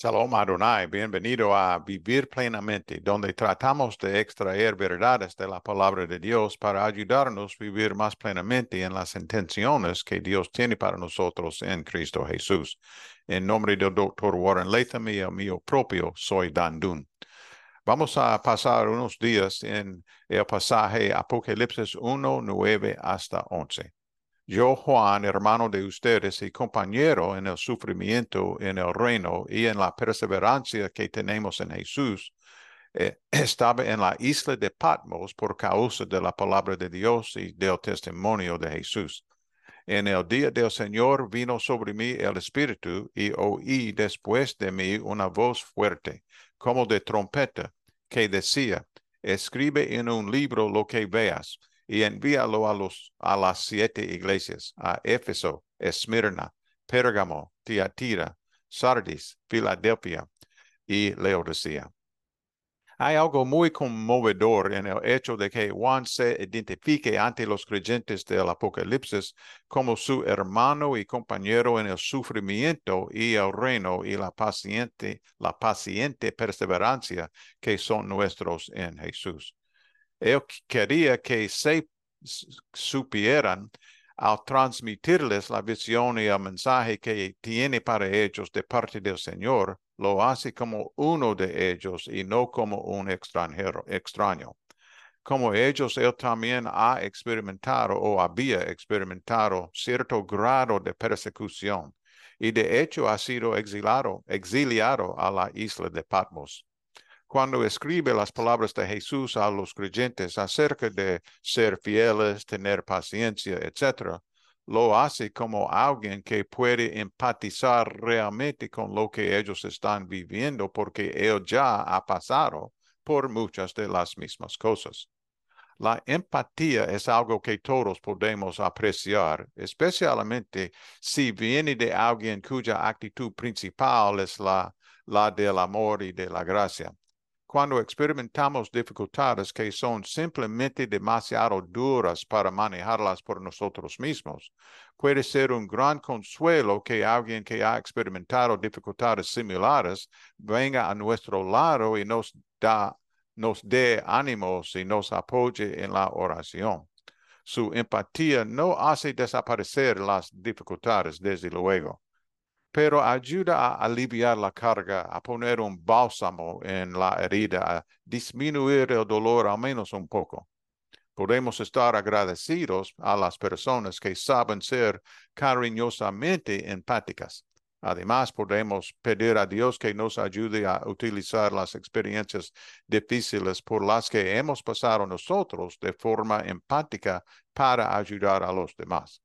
Shalom Adonai, bienvenido a Vivir Plenamente, donde tratamos de extraer verdades de la palabra de Dios para ayudarnos a vivir más plenamente en las intenciones que Dios tiene para nosotros en Cristo Jesús. En nombre del doctor Warren Latham y el mío propio, soy Dan Dun. Vamos a pasar unos días en el pasaje Apocalipsis 1, 9 hasta 11. Yo, Juan, hermano de ustedes y compañero en el sufrimiento, en el reino y en la perseverancia que tenemos en Jesús, eh, estaba en la isla de Patmos por causa de la palabra de Dios y del testimonio de Jesús. En el día del Señor vino sobre mí el Espíritu y oí después de mí una voz fuerte, como de trompeta, que decía, escribe en un libro lo que veas y envíalo a, los, a las siete iglesias, a Éfeso, Esmirna, Pérgamo, Tiatira, Sardis, Filadelfia y Laodicea. Hay algo muy conmovedor en el hecho de que Juan se identifique ante los creyentes del Apocalipsis como su hermano y compañero en el sufrimiento y el reino y la paciente, la paciente perseverancia que son nuestros en Jesús. Él quería que se supieran al transmitirles la visión y el mensaje que tiene para ellos de parte del Señor, lo hace como uno de ellos y no como un extranjero, extraño. Como ellos, él también ha experimentado o había experimentado cierto grado de persecución y de hecho ha sido exilado, exiliado a la isla de Patmos cuando escribe las palabras de Jesús a los creyentes acerca de ser fieles, tener paciencia, etc., lo hace como alguien que puede empatizar realmente con lo que ellos están viviendo porque él ya ha pasado por muchas de las mismas cosas. La empatía es algo que todos podemos apreciar, especialmente si viene de alguien cuya actitud principal es la, la del amor y de la gracia cuando experimentamos dificultades que son simplemente demasiado duras para manejarlas por nosotros mismos, puede ser un gran consuelo que alguien que ha experimentado dificultades similares venga a nuestro lado y nos da nos dé ánimos y nos apoye en la oración. Su empatía no hace desaparecer las dificultades, desde luego pero ayuda a aliviar la carga, a poner un bálsamo en la herida, a disminuir el dolor al menos un poco. Podemos estar agradecidos a las personas que saben ser cariñosamente empáticas. Además, podemos pedir a Dios que nos ayude a utilizar las experiencias difíciles por las que hemos pasado nosotros de forma empática para ayudar a los demás.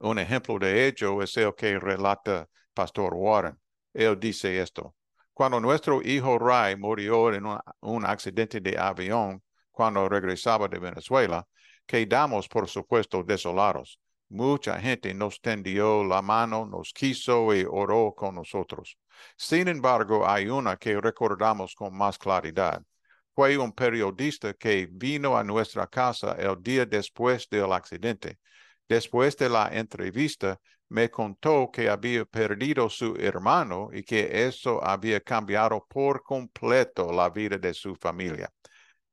Un ejemplo de ello es el que relata Pastor Warren. Él dice esto. Cuando nuestro hijo Ray murió en un, accidente de avión cuando regresaba de Venezuela, quedamos, por supuesto, desolados. Mucha gente nos tendió la mano, nos quiso y oró con nosotros. Sin embargo, hay una que recordamos con más claridad. Fue un periodista que vino a nuestra casa el día después del accidente Después de la entrevista, me contó que había perdido su hermano y que eso había cambiado por completo la vida de su familia.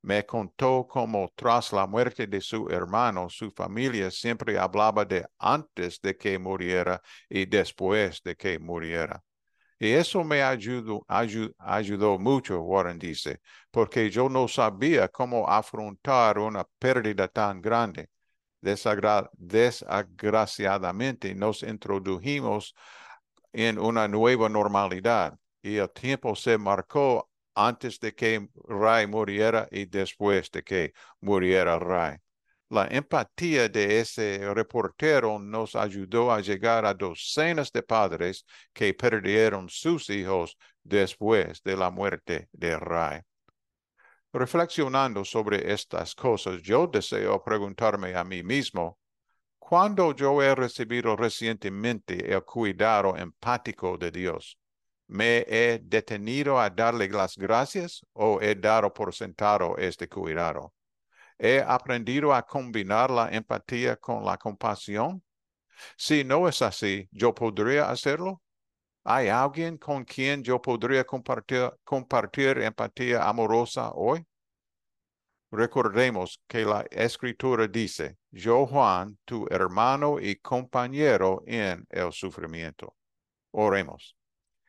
Me contó cómo tras la muerte de su hermano, su familia siempre hablaba de antes de que muriera y después de que muriera. Y eso me ayudó, ayudó mucho, Warren dice, porque yo no sabía cómo afrontar una pérdida tan grande desagraciadamente nos introdujimos en una nueva normalidad y el tiempo se marcó antes de que Ray muriera y después de que muriera Ray. La empatía de ese reportero nos ayudó a llegar a docenas de padres que perdieron sus hijos después de la muerte de Ray. Reflexionando sobre estas cosas, yo deseo preguntarme a mí mismo, ¿cuándo yo he recibido recientemente el cuidado empático de Dios? ¿Me he detenido a darle las gracias o he dado por sentado este cuidado? ¿He aprendido a combinar la empatía con la compasión? Si no es así, ¿yo podría hacerlo? ¿Hay alguien con quien yo podría compartir, empatía amorosa hoy? Recordemos que la escritura dice, yo Juan, tu hermano y compañero en el sufrimiento. Oremos.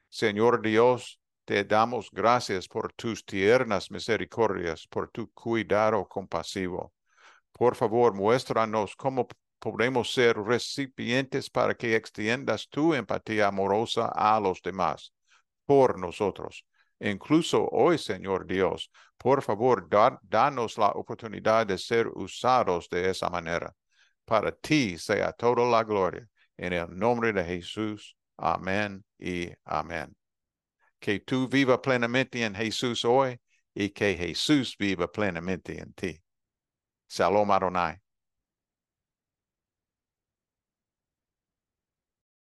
Señor Dios, te damos gracias por tus tiernas misericordias, por tu cuidado compasivo. Por favor, muéstranos cómo podemos ser recipientes para que extiendas tu empatía amorosa a los demás, por nosotros. Incluso hoy, Señor Dios, por favor, danos la oportunidad de ser usados de esa manera. Para ti sea toda la gloria. En el nombre de Jesús. Amén y amén. Que tú viva plenamente en Jesús hoy y que Jesús viva plenamente en ti. Salom Adonai.